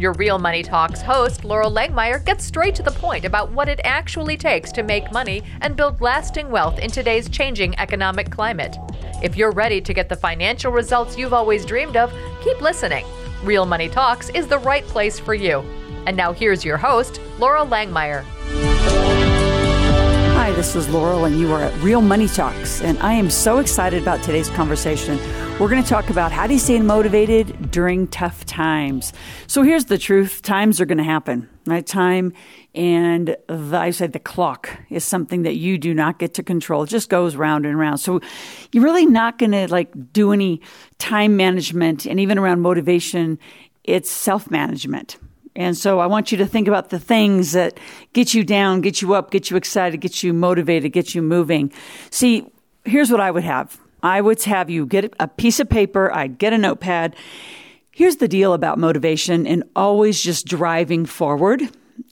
Your Real Money Talks host, Loral Langemeier, gets straight to the point about what it actually takes to make money and build lasting wealth in today's changing economic climate. If you're ready to get the financial results you've always dreamed of, keep listening. Real Money Talks is the right place for you. And now here's your host, Loral Langemeier. Hi, this is Loral, and you are at Real Money Talks. And I am so excited about today's conversation. We're going to talk about how do you stay motivated during tough times. So here's the truth times are going to happen, right? Time and the, I said the clock is something that you do not get to control. It just goes round and round. So you're really not going to like do any time management and even around motivation. It's self management and so I want you to think about the things that get you down, get you up, get you excited, get you motivated, get you moving. See, here's what I would have. I would have you get a piece of paper, I'd get a notepad. Here's the deal about motivation and always just driving forward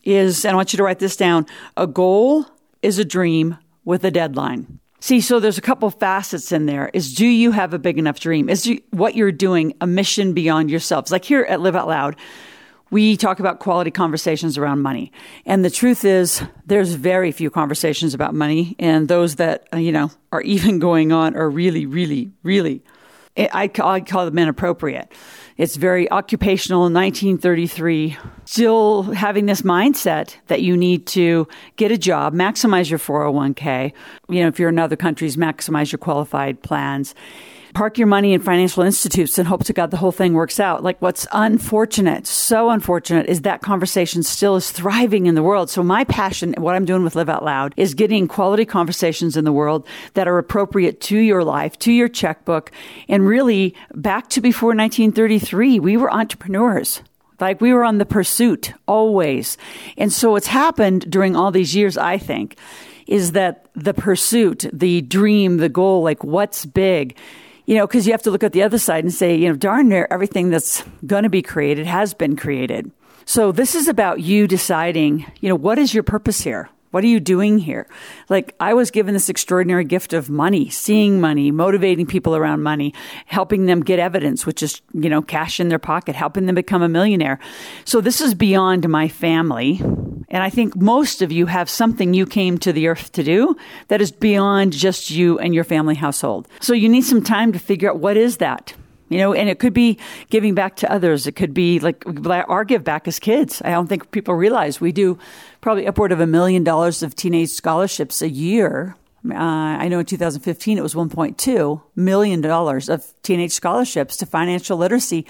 is, and I want you to write this down, a goal is a dream with a deadline. See, so there's a couple facets in there. Is do you have a big enough dream? Is you, what you're doing a mission beyond yourselves? Like here at Live Out Loud, we talk about quality conversations around money. And the truth is, there's very few conversations about money. And those that, uh, you know, are even going on are really, really, really, I I call them inappropriate. It's very occupational 1933, still having this mindset that you need to get a job, maximize your 401k. You know, if you're in other countries, maximize your qualified plans park your money in financial institutes and hope to God the whole thing works out. Like what's unfortunate, so unfortunate, is that conversation still is thriving in the world. So my passion, what I'm doing with Live Out Loud, is getting quality conversations in the world that are appropriate to your life, to your checkbook, and really back to before 1933, we were entrepreneurs. Like we were on the pursuit always. And so what's happened during all these years, I think, is that the pursuit, the dream, the goal, like what's big, you know, because you have to look at the other side and say, you know, darn near everything that's going to be created has been created. So this is about you deciding, you know, what is your purpose here? What are you doing here? Like, I was given this extraordinary gift of money, seeing money, motivating people around money, helping them get evidence, which is, you know, cash in their pocket, helping them become a millionaire. So this is beyond my family. And I think most of you have something you came to the earth to do that is beyond just you and your family household. So you need some time to figure out what is that? You know, and it could be giving back to others. It could be like our give back as kids. I don't think people realize we do probably upward of a million dollars of teenage scholarships a year. Uh, I know in 2015 it was 1.2 million dollars of teenage scholarships to financial literacy,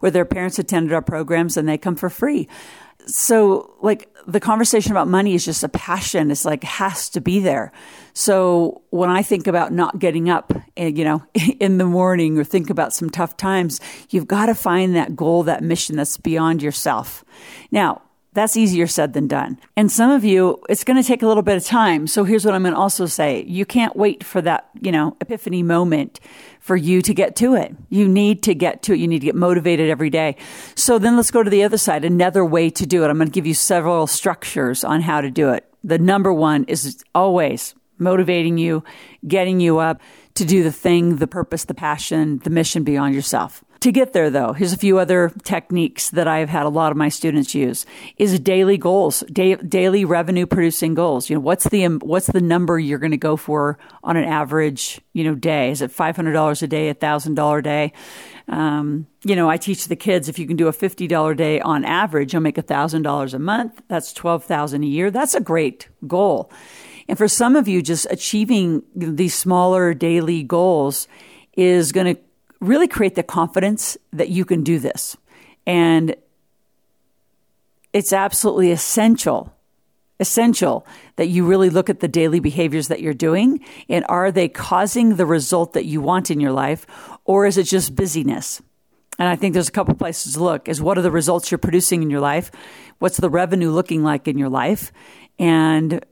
where their parents attended our programs and they come for free so like the conversation about money is just a passion. It's like has to be there. So when I think about not getting up, eh, you know, in the morning or think about some tough times, you've got to find that goal, that mission that's beyond yourself. Now, that's easier said than done. And some of you, it's going to take a little bit of time. So here's what I'm going to also say. You can't wait for that, you know, epiphany moment for you to get to it. You need to get to it. You need to get motivated every day. So then let's go to the other side. Another way to do it. I'm going to give you several structures on how to do it. The number one is always motivating you, getting you up to do the thing, the purpose, the passion, the mission beyond yourself. To get there though, here's a few other techniques that I've had a lot of my students use is daily goals, da- daily revenue producing goals. You know, what's the, what's the number you're going to go for on an average, you know, day? Is it $500 a day, a thousand dollar day? Um, you know, I teach the kids if you can do a $50 day on average, you'll make a thousand dollars a month. That's 12,000 a year. That's a great goal. And for some of you, just achieving these smaller daily goals is going to really create the confidence that you can do this. And it's absolutely essential, essential that you really look at the daily behaviors that you're doing and are they causing the result that you want in your life or is it just busyness? And I think there's a couple places to look is what are the results you're producing in your life? What's the revenue looking like in your life? And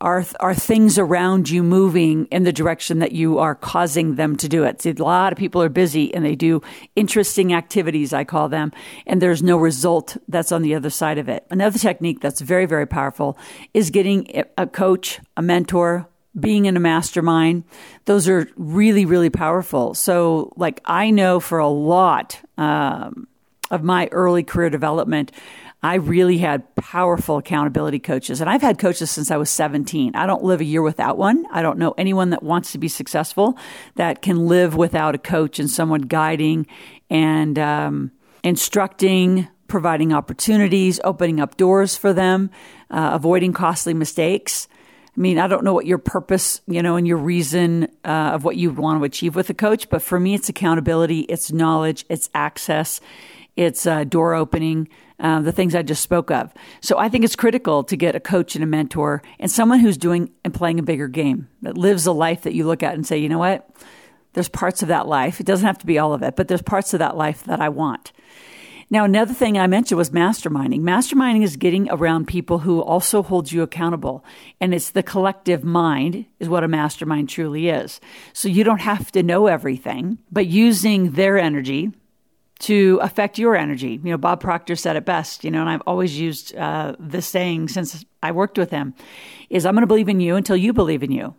are are things around you moving in the direction that you are causing them to do it? See, a lot of people are busy and they do interesting activities, I call them, and there's no result that's on the other side of it. Another technique that's very, very powerful is getting a coach, a mentor, being in a mastermind. Those are really, really powerful. So, like, I know for a lot um, of my early career development, I really had powerful accountability coaches. And I've had coaches since I was 17. I don't live a year without one. I don't know anyone that wants to be successful that can live without a coach and someone guiding and um, instructing, providing opportunities, opening up doors for them, uh, avoiding costly mistakes. I mean, I don't know what your purpose, you know, and your reason uh, of what you want to achieve with a coach, but for me, it's accountability, it's knowledge, it's access, it's uh, door opening, uh, the things I just spoke of. So I think it's critical to get a coach and a mentor and someone who's doing and playing a bigger game that lives a life that you look at and say, you know what? There's parts of that life. It doesn't have to be all of it, but there's parts of that life that I want. Now, another thing I mentioned was masterminding. Masterminding is getting around people who also hold you accountable. And it's the collective mind is what a mastermind truly is. So you don't have to know everything, but using their energy, to affect your energy. You know, Bob Proctor said it best, you know, and I've always used uh, this saying since I worked with him is I'm going to believe in you until you believe in you.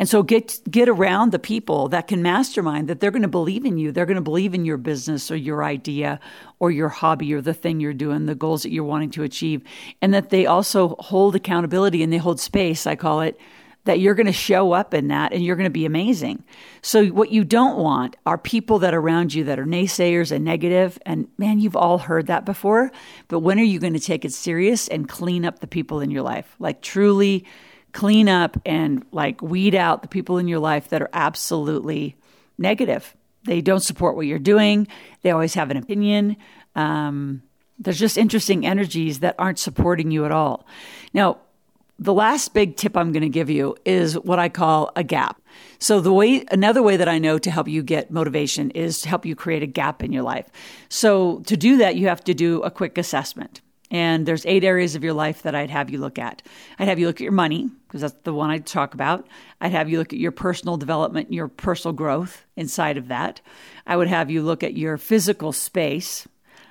And so get get around the people that can mastermind that they're going to believe in you. They're going to believe in your business or your idea or your hobby or the thing you're doing, the goals that you're wanting to achieve, and that they also hold accountability and they hold space, I call it, that you're going to show up in that and you're going to be amazing. So, what you don't want are people that are around you that are naysayers and negative. And man, you've all heard that before. But when are you going to take it serious and clean up the people in your life? Like, truly clean up and like weed out the people in your life that are absolutely negative. They don't support what you're doing, they always have an opinion. Um, there's just interesting energies that aren't supporting you at all. Now, the last big tip I'm going to give you is what I call a gap. So the way another way that I know to help you get motivation is to help you create a gap in your life. So to do that you have to do a quick assessment. And there's eight areas of your life that I'd have you look at. I'd have you look at your money, because that's the one I'd talk about. I'd have you look at your personal development, your personal growth inside of that. I would have you look at your physical space.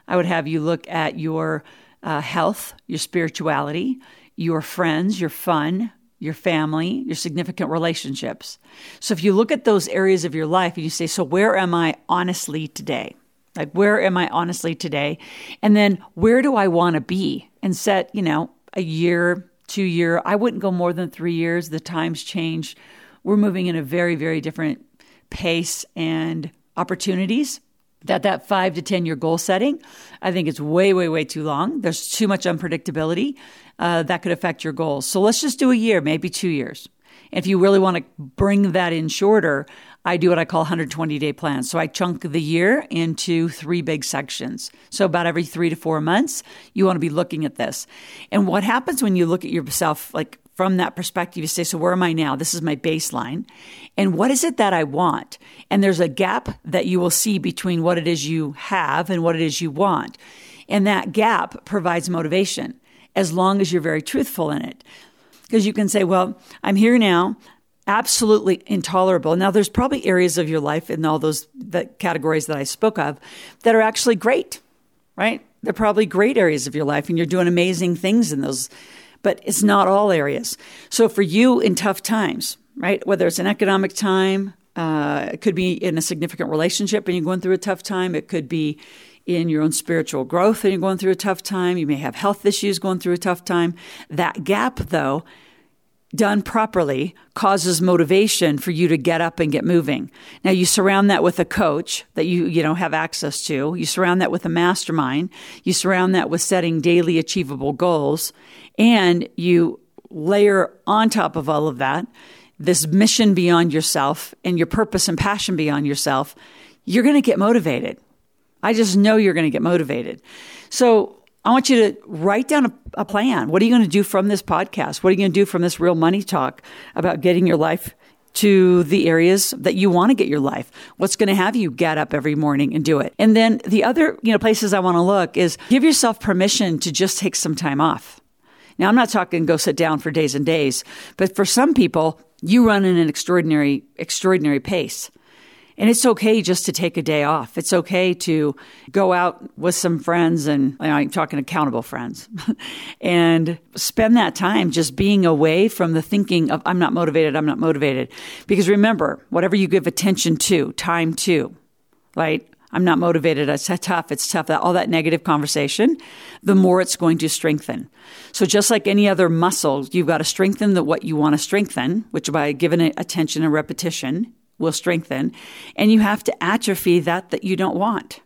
I would have you look at your uh, health, your spirituality, your friends, your fun, your family, your significant relationships. So if you look at those areas of your life and you say, So where am I honestly today? Like, where am I honestly today? And then where do I want to be? And set, you know, a year, two year. I wouldn't go more than three years. The times change. We're moving in a very, very different pace and opportunities that that five to 10 year goal setting, I think it's way, way, way too long. There's too much unpredictability uh, that could affect your goals. So let's just do a year, maybe two years. If you really want to bring that in shorter, I do what I call 120 day plans. So I chunk the year into three big sections. So about every three to four months, you want to be looking at this. And what happens when you look at yourself like from that perspective, you say, so where am I now? This is my baseline. And what is it that I want? And there's a gap that you will see between what it is you have and what it is you want. And that gap provides motivation as long as you're very truthful in it. Because you can say, well, I'm here now, absolutely intolerable. Now, there's probably areas of your life in all those categories that I spoke of that are actually great, right? They're probably great areas of your life, and you're doing amazing things in those but it's not all areas. So for you in tough times, right? Whether it's an economic time, uh, it could be in a significant relationship and you're going through a tough time. It could be in your own spiritual growth and you're going through a tough time. You may have health issues going through a tough time. That gap, though, done properly causes motivation for you to get up and get moving. Now you surround that with a coach that you you know have access to. You surround that with a mastermind. You surround that with setting daily achievable goals and you layer on top of all of that this mission beyond yourself and your purpose and passion beyond yourself. You're going to get motivated. I just know you're going to get motivated. So I want you to write down a, a plan. What are you going to do from this podcast? What are you going to do from this real money talk about getting your life to the areas that you want to get your life. What's going to have you get up every morning and do it? And then the other, you know, places I want to look is give yourself permission to just take some time off. Now, I'm not talking go sit down for days and days, but for some people, you run in an extraordinary, extraordinary pace. And it's okay just to take a day off. It's okay to go out with some friends and you know, I'm talking accountable friends and spend that time just being away from the thinking of I'm not motivated, I'm not motivated. Because remember, whatever you give attention to, time to, right? I'm not motivated. It's tough. It's tough. All that negative conversation, the more it's going to strengthen. So just like any other muscle, you've got to strengthen the, what you want to strengthen, which by giving it attention and repetition will strengthen. And you have to atrophy that that you don't want.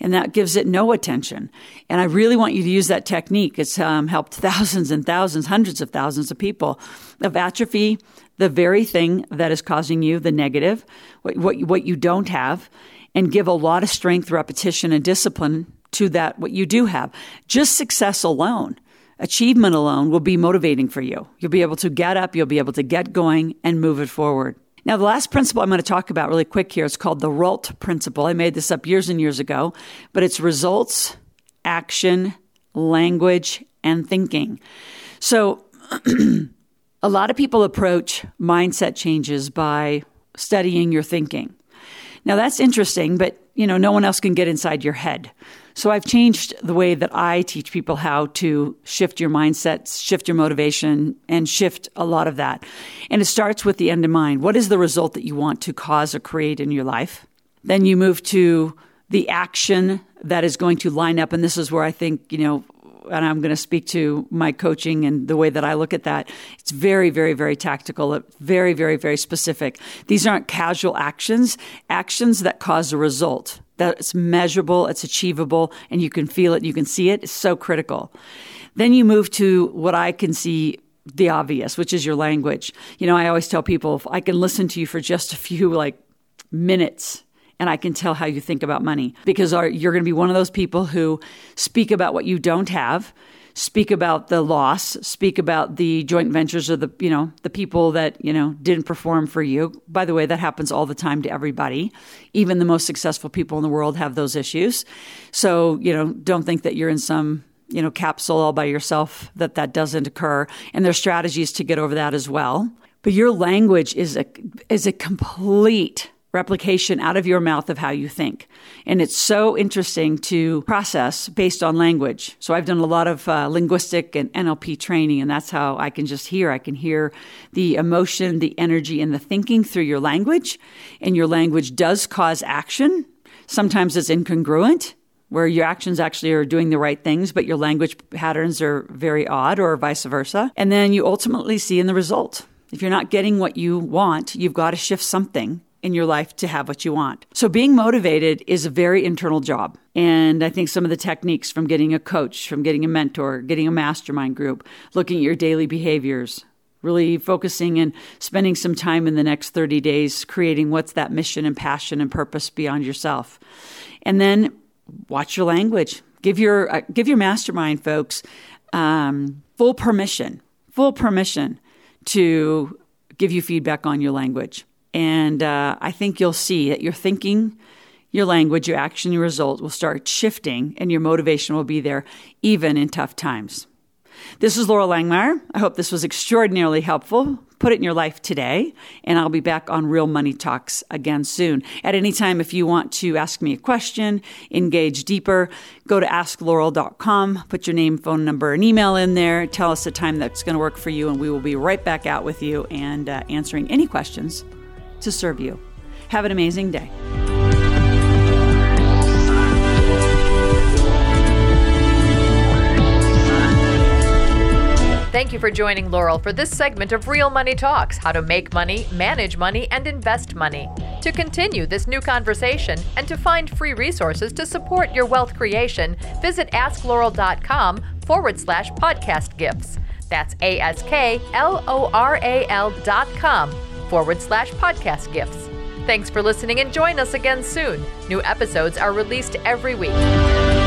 And that gives it no attention. And I really want you to use that technique. It's um, helped thousands and thousands, hundreds of thousands of people of atrophy, the very thing that is causing you the negative, what, what, what you don't have and give a lot of strength, repetition, and discipline to that, what you do have. Just success alone, achievement alone will be motivating for you. You'll be able to get up, you'll be able to get going and move it forward. Now, the last principle I'm going to talk about really quick here is called the RALT principle. I made this up years and years ago, but it's results, action, language, and thinking. So, a lot of people approach mindset changes by studying your thinking. Now that's interesting, but you know, no one else can get inside your head. So I've changed the way that I teach people how to shift your mindset, shift your motivation, and shift a lot of that. And it starts with the end in mind. What is the result that you want to cause or create in your life? Then you move to the action that is going to line up. And this is where I think, you know, and I'm going to speak to my coaching and the way that I look at that. It's very, very, very tactical, very, very, very specific. These aren't casual actions, actions that cause a result. That it's measurable, it's achievable, and you can feel it, you can see it. It's so critical. Then you move to what I can see the obvious, which is your language. You know, I always tell people if I can listen to you for just a few like minutes and I can tell how you think about money because you're going to be one of those people who speak about what you don't have, speak about the loss, speak about the joint ventures or the, you know, the people that, you know, didn't perform for you. By the way, that happens all the time to everybody. Even the most successful people in the world have those issues. So, you know, don't think that you're in some you know capsule all by yourself that that doesn't occur and there's strategies to get over that as well but your language is a is a complete replication out of your mouth of how you think. And it's so interesting to process based on language. So I've done a lot of uh, linguistic and NLP training, and that's how I can just hear. I can hear the emotion, the energy, and the thinking through your language. And your language does cause action. Sometimes it's incongruent. Where your actions actually are doing the right things, but your language patterns are very odd, or vice versa. And then you ultimately see in the result. If you're not getting what you want, you've got to shift something in your life to have what you want. So being motivated is a very internal job. And I think some of the techniques from getting a coach, from getting a mentor, getting a mastermind group, looking at your daily behaviors, really focusing and spending some time in the next 30 days creating what's that mission and passion and purpose beyond yourself. And then watch your language. Give your uh, give your mastermind folks um, full permission, full permission to give you feedback on your language. And uh, I think you'll see that your thinking, your language, your action, your result will start shifting and your motivation will be there even in tough times. This is Loral Langemeier. I hope this was extraordinarily helpful. Put it in your life today, and I'll be back on Real Money Talks again soon. At any time, if you want to ask me a question, engage deeper, go to askloral.com, put your name, phone number, and email in there. Tell us the time that's going to work for you, and we will be right back out with you and uh, answering any questions to serve you. Have an amazing day. Thank you for joining Loral for this segment of Real Money Talks How to Make Money, Manage Money, and Invest Money. To continue this new conversation and to find free resources to support your wealth creation, visit askloral.com forward slash podcast gifts. That's A S K L O R A L dot com forward slash podcast gifts. Thanks for listening and join us again soon. New episodes are released every week.